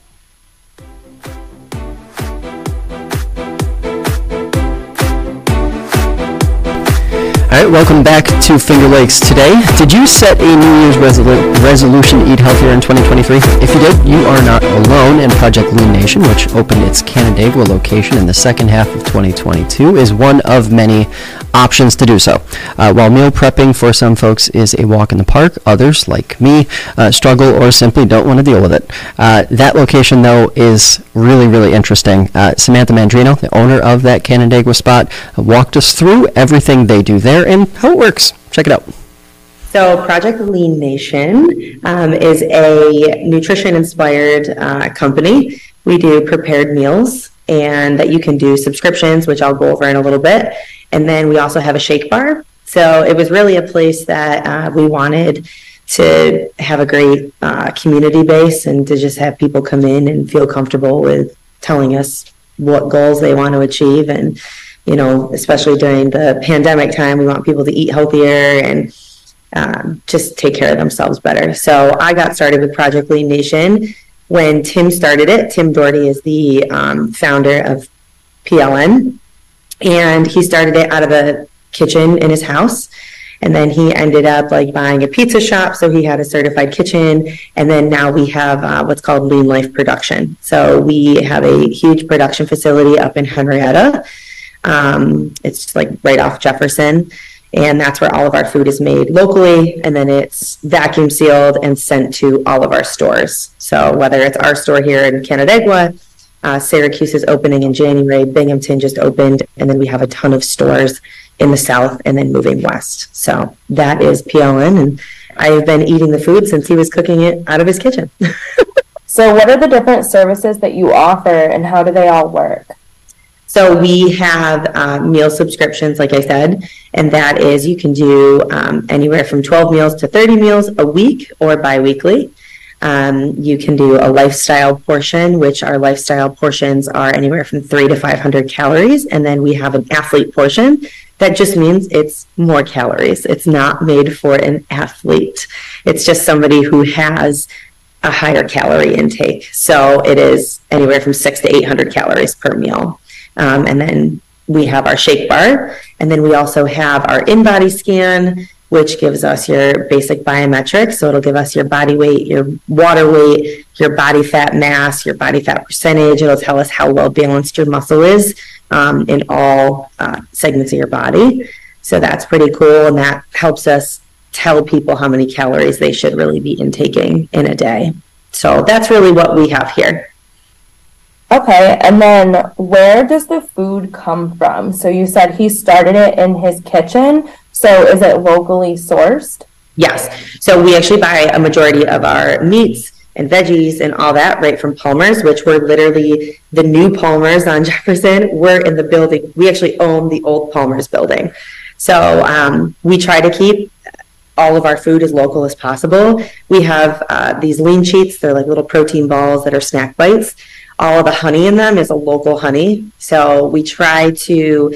All right, welcome back to Finger Lakes today. Did you set a New Year's resolu- resolution to eat healthier in 2023? If you did, you are not alone, and Project Lean Nation, which opened its Canandaigua location in the second half of 2022, is one of many options to do so. Uh, while meal prepping for some folks is a walk in the park, others, like me, uh, struggle or simply don't want to deal with it. Uh, that location, though, is really, really interesting. Uh, Samantha Mandrino, the owner of that Canandaigua spot, walked us through everything they do there and how it works. Check it out.
So, Project Lean Nation um, is a nutrition inspired uh, company. We do prepared meals and that you can do subscriptions, which I'll go over in a little bit. And then we also have a shake bar. So, it was really a place that uh, we wanted to have a great uh, community base and to just have people come in and feel comfortable with telling us what goals they want to achieve and you know, especially during the pandemic time, we want people to eat healthier and um, just take care of themselves better. So I got started with Project Lean Nation when Tim started it. Tim Doherty is the um, founder of PLN, and he started it out of a kitchen in his house. And then he ended up like buying a pizza shop, so he had a certified kitchen. And then now we have uh, what's called Lean Life Production. So we have a huge production facility up in Henrietta um, it's like right off Jefferson. And that's where all of our food is made locally. And then it's vacuum sealed and sent to all of our stores. So whether it's our store here in Canandaigua, uh, Syracuse is opening in January, Binghamton just opened, and then we have a ton of stores in the south and then moving west. So that is PLN. And I have been eating the food since he was cooking it out of his kitchen.
So, what are the different services that you offer and how do they all work?
So we have uh, meal subscriptions, like I said, and that is you can do um, anywhere from 12 meals to 30 meals a week or biweekly. Um, you can do a lifestyle portion, which our lifestyle portions are anywhere from three to 500 calories. And then we have an athlete portion that just means it's more calories. It's not made for an athlete. It's just somebody who has a higher calorie intake. So it is anywhere from six to 800 calories per meal. Um, and then we have our shake bar. And then we also have our in body scan, which gives us your basic biometrics. So it'll give us your body weight, your water weight, your body fat mass, your body fat percentage. It'll tell us how well balanced your muscle is um, in all uh, segments of your body. So that's pretty cool. And that helps us tell people how many calories they should really be intaking in a day. So that's really what we have here.
Okay, and then where does the food come from? So you said he started it in his kitchen. So is it locally sourced?
Yes. So we actually buy a majority of our meats and veggies and all that right from Palmer's, which were literally the new Palmer's on Jefferson. We're in the building. We actually own the old Palmer's building. So um, we try to keep all of our food as local as possible. We have uh, these lean cheats. They're like little protein balls that are snack bites all of the honey in them is a local honey. So we try to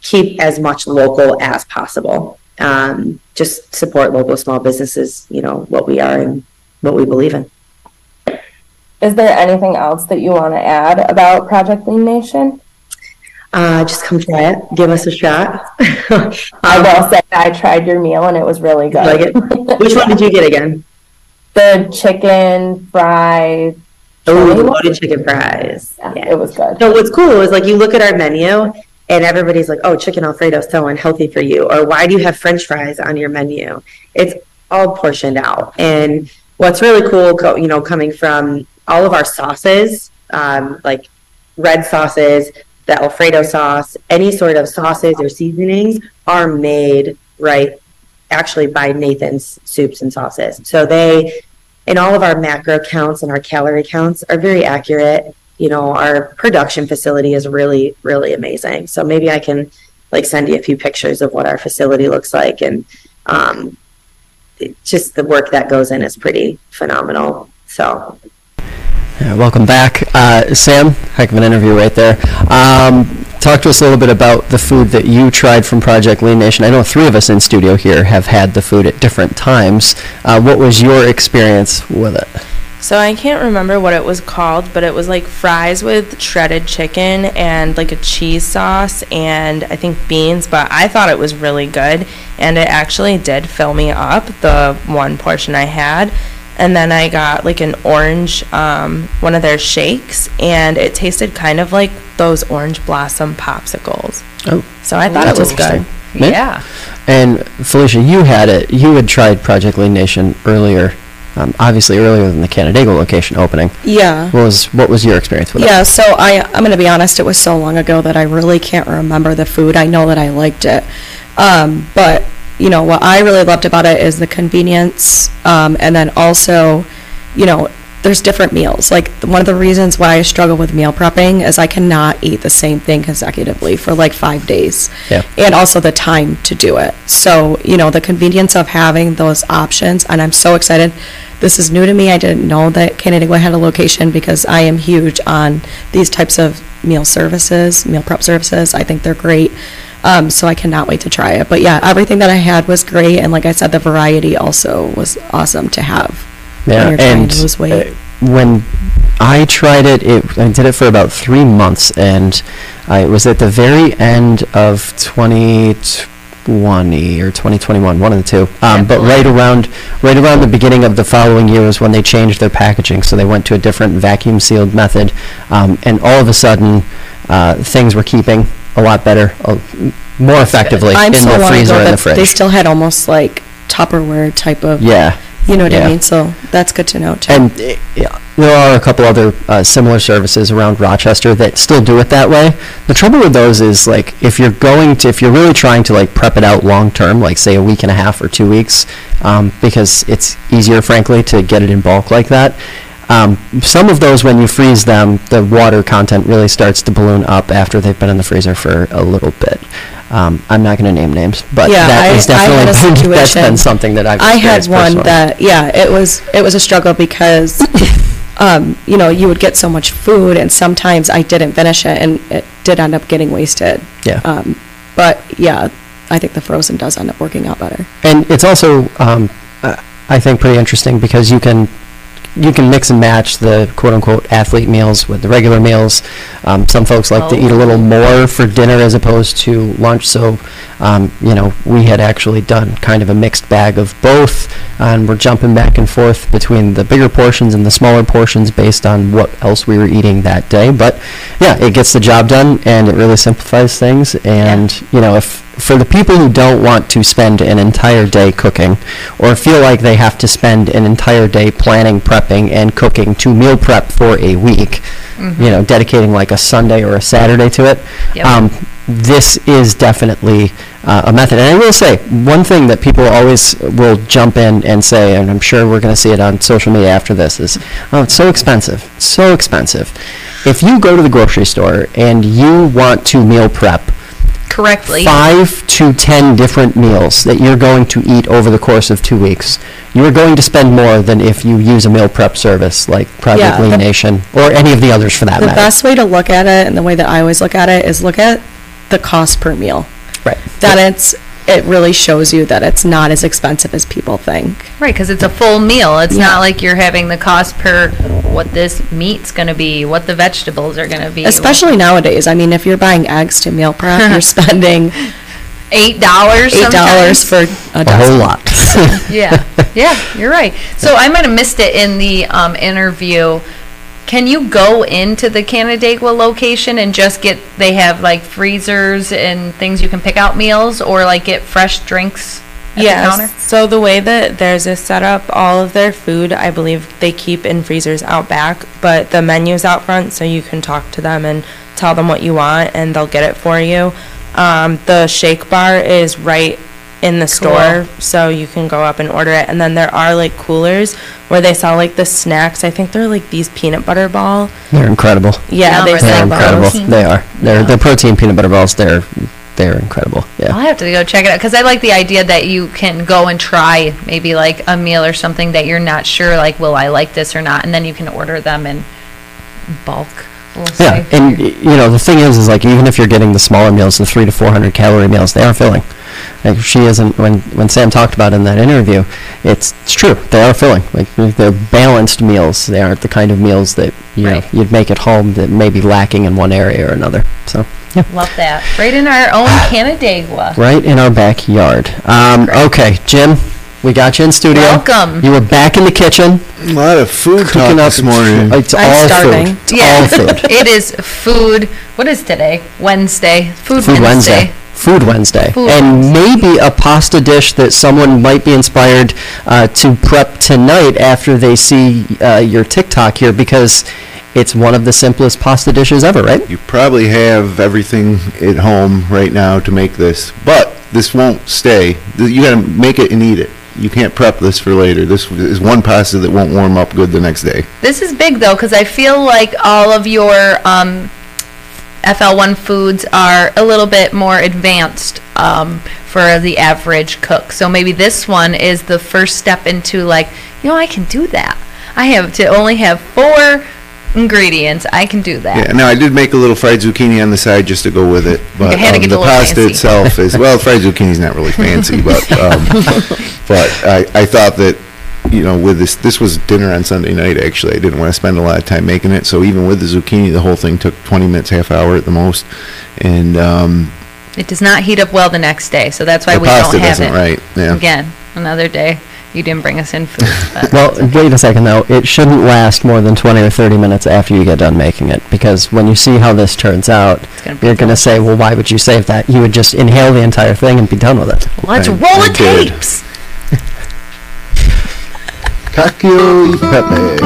keep as much local as possible. Um, just support local small businesses, you know, what we are and what we believe in.
Is there anything else that you want to add about Project Lean Nation?
Uh, just come try it. Give us a shot.
I will say I tried your meal and it was really good.
Like? Which one did you get again?
The chicken fried
Oh, loaded chicken fries.
Yeah, it was good.
So what's cool is like you look at our menu and everybody's like, "Oh, chicken alfredo is so unhealthy for you," or "Why do you have French fries on your menu?" It's all portioned out, and what's really cool, co- you know, coming from all of our sauces, um, like red sauces, the alfredo sauce, any sort of sauces or seasonings are made right, actually by Nathan's soups and sauces. So they and all of our macro counts and our calorie counts are very accurate. You know, our production facility is really, really amazing. So maybe I can like send you a few pictures of what our facility looks like and um, just the work that goes in is pretty phenomenal. So
Yeah, welcome back, uh, Sam. Heck of an interview right there. Um, talk to us a little bit about the food that you tried from Project Lean Nation. I know three of us in studio here have had the food at different times. Uh, what was your experience with it?
So I can't remember what it was called, but it was like fries with shredded chicken and like a cheese sauce and I think beans, but I thought it was really good and it actually did fill me up the one portion I had. And then I got like an orange, um, one of their shakes, and it tasted kind of like those orange blossom popsicles.
Oh,
So I thought
that's
it was good.
interesting. Yeah. And Felicia, you had it. You had tried Project Lean Nation earlier, um, obviously earlier than the Canandaigua location opening.
Yeah.
What was what was your experience with it?
Yeah, so I, I'm gonna be honest, it was so long ago that I really can't remember the food. I know that I liked it. Um, but, you know, what I really loved about it is the convenience, um, and then also, you know, there's different meals. Like, one of the reasons why I struggle with meal prepping is I cannot eat the same thing consecutively for like five days.
Yeah.
And also the time to do it. So, you know, the convenience of having those options, and I'm so excited. This is new to me. I didn't know that Canandaigua had a location because I am huge on these types of meal services, meal prep services. I think they're great. Um, so I cannot wait to try it. But yeah, everything that I had was great. And like I said, the variety also was awesome to have. when
Yeah,
you're
and uh, when I tried it, it, I did it for about three months, and I was at the very end of 2020 or 2021, one of the two. Um, but right around, right around the beginning of the following year was when they changed their packaging, so they went to a different vacuum sealed method, um, and all of a sudden, uh, things were keeping a lot better, uh, more effectively
I'm
in
so
the
long
freezer
ago
and the
that
fridge.
They still had almost like Tupperware type of.
Yeah.
You know what
Yeah.
I mean? So that's good to know too.
And uh, yeah, there are a couple other uh, similar services around Rochester that still do it that way. The trouble with those is like if you're going to, if you're really trying to like prep it out long term, like say a week and a half or two weeks, um, because it's easier, frankly, to get it in bulk like that. Um, some of those, when you freeze them, the water content really starts to balloon up after they've been in the freezer for a little bit. Um, I'm not going to name names, but
yeah,
that
I,
is definitely been, that's been something that I've
I had one
personally.
that yeah, it was it was a struggle because um, you know you would get so much food and sometimes I didn't finish it and it did end up getting wasted.
Yeah.
Um, but yeah, I think the frozen does end up working out better.
And it's also, um, uh, I think, pretty interesting because you can you can mix and match the quote unquote athlete meals with the regular meals. Um, some folks like to eat a little more for dinner as opposed to lunch. So, um, you know, we had actually done kind of a mixed bag of both, and we're jumping back and forth between the bigger portions and the smaller portions based on what else we were eating that day. But yeah, it gets the job done and it really simplifies things. And you know, if for the people who don't want to spend an entire day cooking or feel like they have to spend an entire day planning, prepping, and cooking to meal prep for a week, you know, dedicating like a Sunday or a Saturday to it,
Yep.
um, this is definitely uh, a method. And I will say, one thing that people always will jump in and say, and I'm sure we're going to see it on social media after this, is, oh, it's so expensive. So expensive. If you go to the grocery store and you want to meal prep,
Correctly.
five to ten different meals that you're going to eat over the course of two weeks, you are going to spend more than if you use a meal prep service like Private
Yeah,
Lean Nation or any of the others for that
the
matter.
best way to look at it and the way that I always look at it is look at the cost per meal.
Right.
That it's it really shows you that it's not as expensive as people think.
Right, because it's a full meal. It's not like you're having the cost per what this meat's going to be, what the vegetables are going to be.
Especially nowadays. I mean, if you're buying eggs to meal prep, you're spending
eight dollars.
eight dollars for a,
a whole lot.
yeah, yeah, you're right. So I might have missed it in the um, interview. Can you go into the Canandaigua location and just get? They have like freezers and things you can pick out meals, or like get fresh drinks at the
Yes.
counter.
So the way that theirs is set up, all of their food, I believe they keep in freezers out back, but the menu's out front, so you can talk to them and tell them what you want, and they'll get it for you. Um, the shake bar is right in the store, so you can go up and order it. And then there are like coolers where they sell like the snacks. I think they're like these peanut butter ball.
They're incredible.
Yeah, they
they're incredible.
those.
They are. They're they're protein peanut butter balls. They're they're incredible. Yeah.
I'll have to go check it out because I like the idea that you can go and try maybe like a meal or something that you're not sure like will I like this or not, and then you can order them in bulk. We'll
Yeah, and you know the thing is, is like even if you're getting the smaller meals, the three to four hundred calorie meals, they are filling. Like she isn't when when Sam talked about in that interview, it's, it's true. They are filling. Like they're balanced meals. They aren't the kind of meals that you know you'd make at home that may be lacking in one area or another. So yeah,
Love that. Right in our own Canandaigua.
right in our backyard. Um, okay, Jim, we got you in studio.
Welcome.
You were back in the kitchen.
A lot of food
cooking
talk
up
this morning.
It's
I'm
all
starving.
food. It's
yeah,
all food.
it is food. What is today? Wednesday. Food,
Food
Wednesday.
Wednesday. Food Wednesday.
Food
and maybe a pasta dish that someone might be inspired uh, to prep tonight after they see uh, your TikTok here because it's one of the simplest pasta dishes ever, right?
You probably have everything at home right now to make this, but this won't stay. You gotta make it and eat it. You can't prep this for later. This is one pasta that won't warm up good the next day.
This is big though, because I feel like all of your um, FL1 foods are a little bit more advanced um, for the average cook. So maybe this one is the first step into like, you know, I can do that. I have to only have four ingredients. I can do that.
Yeah, now I did make a little fried zucchini on the side just to go with it, but
You had to
um, the pasta
fancy.
itself is well, fried zucchini is not really fancy, but um, but I, I thought that you know with this this was dinner on Sunday night actually. I didn't want to spend a lot of time making it, so even with the zucchini, the whole thing took 20 minutes, half hour at the most, and um,
It does not heat up well the next day, so that's why
The
we don't have
doesn't,
it.
right, yeah.
Again, another day. You didn't bring us in food. but-
Well, wait a second though. It shouldn't last more than 20 or 30 minutes after you get done making it because when you see how this turns out,
gonna
you're going to say, well, why would you save that? You would just inhale the entire thing and be done with it.
Let's
I-
roll
I
the
did.
tapes.
Cacio e pepe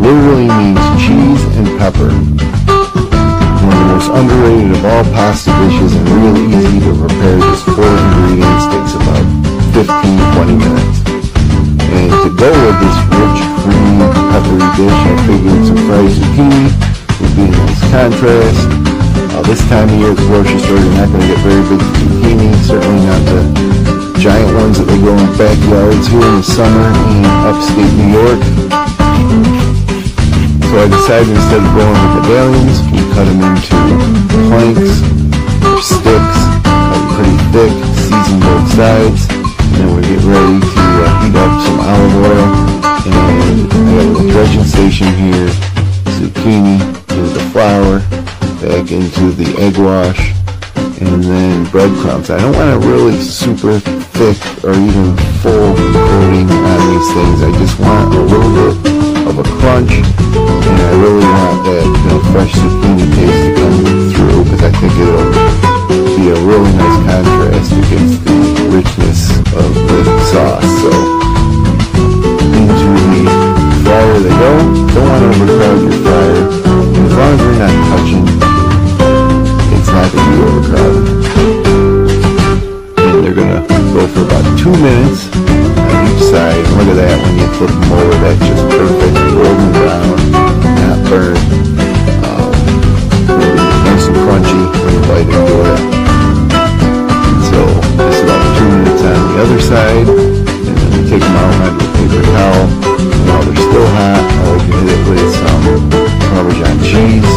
literally means cheese and pepper. One of the most underrated of all pasta dishes and real easy to prepare. Just four ingredients takes about 15-20 minutes. And to go with this rich, creamy, peppery dish, I figured some fried zucchini would be a nice contrast. Uh, this time of year at the grocery store, you're not going to get very big zucchini, certainly not the giant ones that they grow in backyards here in the summer in upstate New York. So I decided instead of going with medallions, we cut them into planks or sticks, cut pretty thick, season both sides, and then we get ready to uh, heat up some olive oil. And I got a dredging station here, zucchini into the flour, back into the egg wash, and then breadcrumbs. I don't want a really super thick or even full coating on these things. I just want a little bit of a crunch, and I really want that you know, fresh zucchini taste to come through because I think it'll be a really nice contrast against the richness of the sauce. So into the fryer they go. Don't want to overcrowd your fryer. As long as you're not touching it's not going to be overcrowded. Go for about two minutes on each side. Look at that, when you flip them over, that's just perfect, golden brown, not burnt. Um, really nice and crunchy when you bite into it. So it's about two minutes on the other side, and then we take them out onto a paper towel. And while they're still hot, I like to hit it with some Parmesan cheese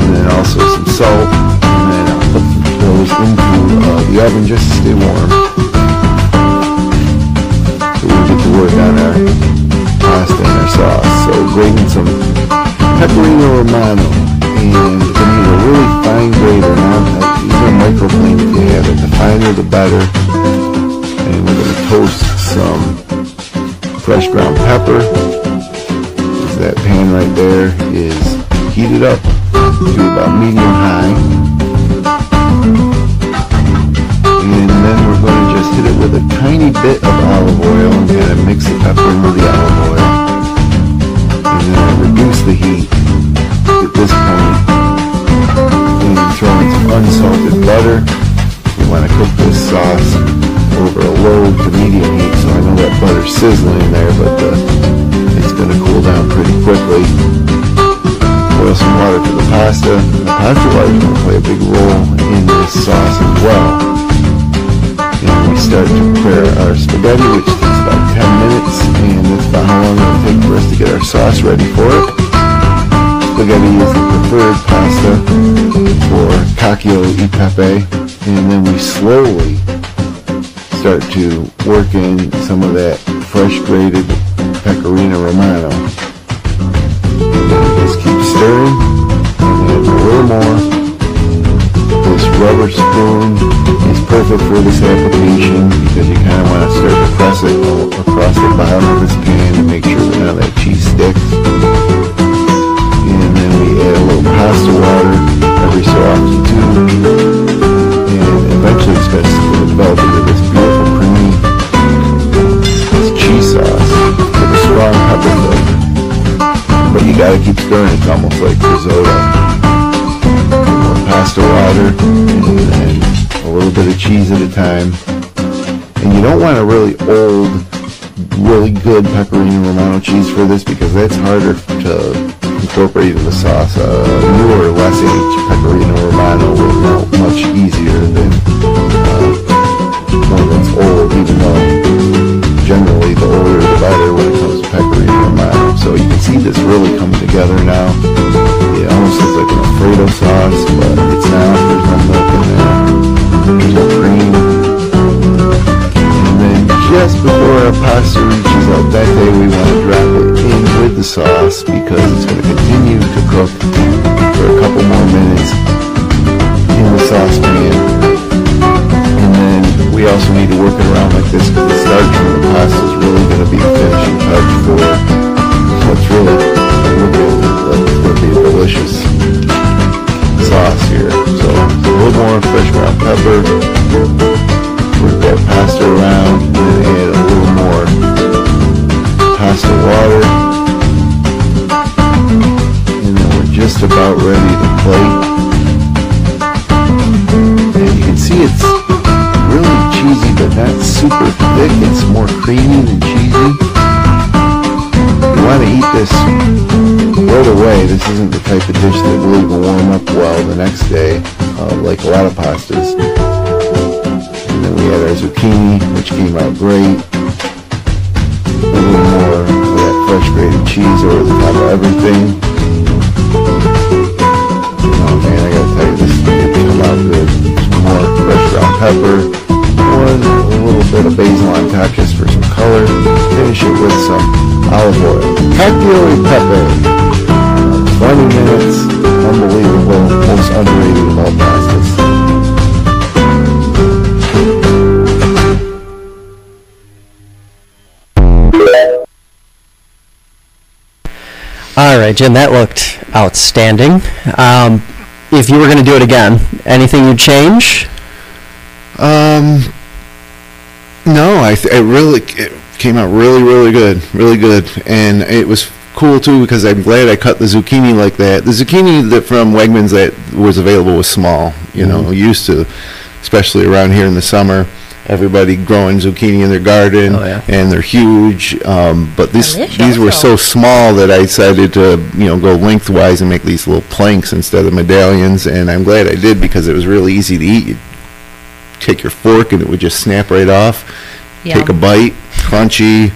and then also some salt, oven just to stay warm. So we'll get to work on our pasta and our sauce. So grating some pecorino romano, and gonna need a really fine grater. Now, use a microplane if you have it. The finer, the better. And we're gonna toast some fresh ground pepper. That pan right there is heated up to about medium high. And then we're going to just hit it with a tiny bit of olive oil and kind of mix it up into the olive oil. And then I reduce the heat at this point. And throw in some unsalted butter. We want to cook this sauce over a low to medium heat, so I know that butter's sizzling there, but uh, it's going to cool down pretty quickly boil some water for the pasta. The pasta water is going to play a big role in this sauce as well. And we start to prepare our spaghetti, which takes about 10 minutes, and that's about how long it'll take for us to get our sauce ready for it. Spaghetti is the preferred pasta for cacio e pepe, and then we slowly start to work in some of that fresh grated pecorino romano. Just keep stirring, and a little more. This rubber spoon is perfect for this application because you kind of want to start to press it across the bottom of this pan to make sure none of that cheese sticks. And then we add a little pasta water every so often too. And eventually it's going to develop into this beautiful creamy this cheese sauce with a strong pepper flavor. But you gotta keep stirring, it's almost like risotto. Pasta water, and then a little bit of cheese at a time. And you don't want a really old, really good pecorino romano cheese for this because that's harder to incorporate into the sauce. Uh, newer, less aged pecorino romano will melt much easier than uh, one that's old, even though generally the older the better when it comes So you can see this really coming together now. It almost looks like an Alfredo sauce, but it's not. There's no milk in there. There's no cream. And then just before our pasta reaches al dente, we want to drop it in with the sauce because it's going to continue to cook for a couple more minutes in the saucepan. We also need to work it around like this because the starch from the pasta is really going to be the finishing touch for what's really going uh, to be a delicious sauce here. So a little more fresh ground pepper. Work that pasta around and add a little more pasta water. And then we're just about ready to plate. And you can see it's but super thick. It's more creamy than cheesy. You want to eat this right away. This isn't the type of dish that will even warm up well the next day, uh, like a lot of pastas. And then we had our zucchini, which came out great. A little more of that fresh grated cheese over the top of everything. A little bit of basil on top just for some color. Finish it with some olive oil. Cacio e pepe. Uh, 20 minutes. Unbelievable. Most underrated of all pastas.
All right, Jim, that looked outstanding. Um, if you were going to do it again, anything you'd change?
Um, no, I th- it really it came out really really good, really good, and it was cool too because I'm glad I cut the zucchini like that. The zucchini that from Wegmans that was available was small, you know,
Mhm.
used to, especially around here in the summer. Everybody growing zucchini in their garden,
Oh, yeah.
and they're huge. Um, but these these were so small that I decided to you know go lengthwise and make these little planks instead of medallions. And I'm glad I did because it was really easy to eat. You'd take your fork and it would just snap right off. Take a bite, crunchy.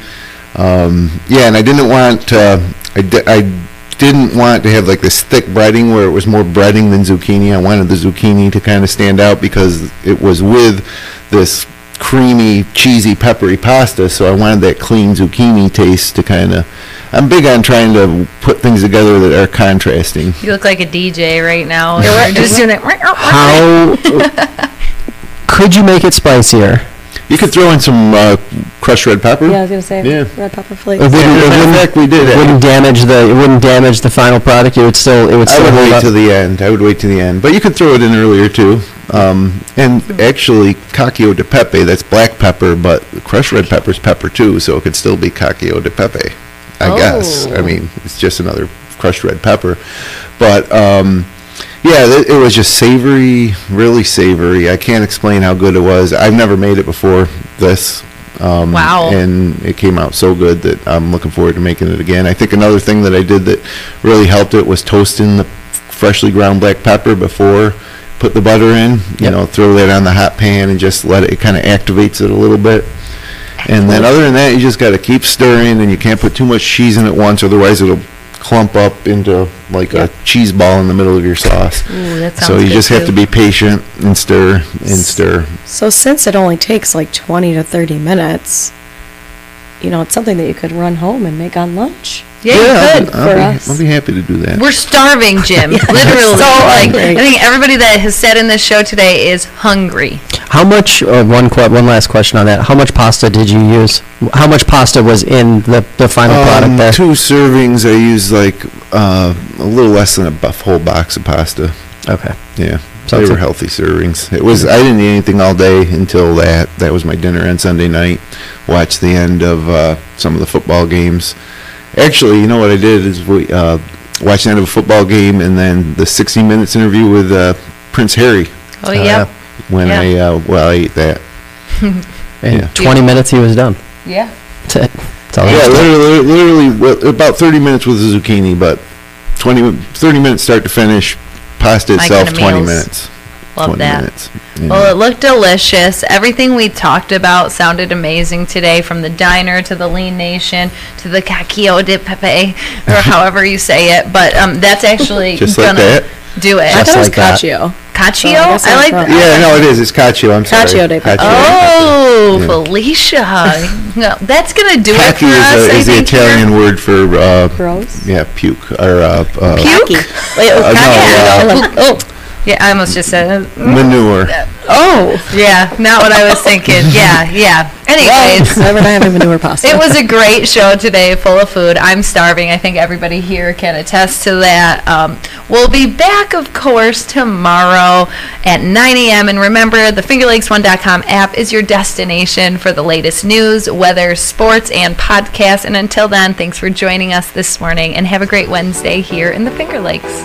Um, yeah, and I didn't want uh, I, di- I didn't want to have like this thick breading where it was more breading than zucchini. I wanted the zucchini to kind of stand out because it was with this creamy, cheesy, peppery pasta. So I wanted that clean zucchini taste to kind of. I'm big on trying to put things together that are contrasting.
You look like a DJ right now. You're just doing it.
How could you make it spicier?
You could throw in some uh, crushed red pepper.
Yeah, I was gonna say
Yeah.
red pepper
It
flakes.
wouldn't,
Yeah,
it
matter
wouldn't,
fact, we did
it
it.
wouldn't damage the. It wouldn't damage the final product. It would still. It would
I
still
would
hold
wait
up.
to the end. I would wait to the end. But you could throw it in earlier too. Um, and actually, cacio de pepe, that's black pepper, but crushed red pepper is pepper too, so it could still be cacio de pepe, I guess. I
Oh.
mean, it's just another crushed red pepper. But um, yeah, it was just savory, really savory. I can't explain how good it was. I've never made it before this. Um,
Wow.
And it came out so good that I'm looking forward to making it again. I think another thing that I did that really helped it was toasting the freshly ground black pepper before put the butter in. You
Yep.
know, throw that on the hot pan and just let it, it kind of activates it a little bit. And then other than that, you just gotta keep stirring and you can't put too much cheese in at once, otherwise it'll clump up into like a cheese ball in the middle of your sauce.
Ooh, that
So you just have to be patient and stir and stir.
So since it only takes like 20 to 30 minutes, you know, it's something that you could run home and make on lunch.
Yeah, you
I'll
could.
be- I'll
for
be-
us.
I'll be happy to do that.
We're starving, Jim. Literally.
So
like. I think everybody that has said in this show today is hungry.
How much, uh, one que, one last question on that. How much pasta did you use? How much pasta was in the, the final
Um,
product there?
Two servings, I used like uh, a little less than a buff whole box of pasta.
Okay.
Yeah,
So
they were healthy servings. It was I didn't eat anything all day until that. That was my dinner on Sunday night. Watched the end of uh, some of the football games. Actually, you know what I did is we uh, watched the end of a football game and then the 60 minutes interview with uh, Prince Harry.
Oh, yeah.
When
Yeah.
I uh, well I ate that.
In
yeah.
20 minutes he was done.
Yeah.
That's it. That's all
Yeah,
there is
literally, literally about 30 minutes with the zucchini, but 20, 30 minutes start to finish. Pasta itself, 20
meals.
minutes.
Love that.
minutes. Yeah.
Well, it looked delicious. Everything we talked about sounded amazing today, from the diner to the Lean Nation to the cacio de pepe, or however you say it. But um, that's actually
Just like
gonna
that?
do it.
I thought it was
like that.
cacio.
Cacio?
So I guess
I
I'm
like
wrong.
Yeah, no, it is. It's cacio. I'm sorry.
Cacio de pepe.
Oh,
Yeah.
Felicia. No, that's going to do it
Kaki
for us.
is, a,
I
is the
think, here.
Italian word for uh,
Gross.
yeah, puke or uh, uh,
Puke?
Wait,
Uh, no,
Yeah.
uh,
oh. Yeah, I almost just said.
manure.
Oh, yeah, not what I was thinking. Yeah, yeah. Anyways,
Why would I have a manure pasta?
it was a great show today, full of food. I'm starving. I think everybody here can attest to that. Um, we'll be back, of course, tomorrow at 9 a.m. And remember, the FingerLakes1.com app is your destination for the latest news, weather, sports, and podcasts. And until then, thanks for joining us this morning, and have a great Wednesday here in the Finger Lakes.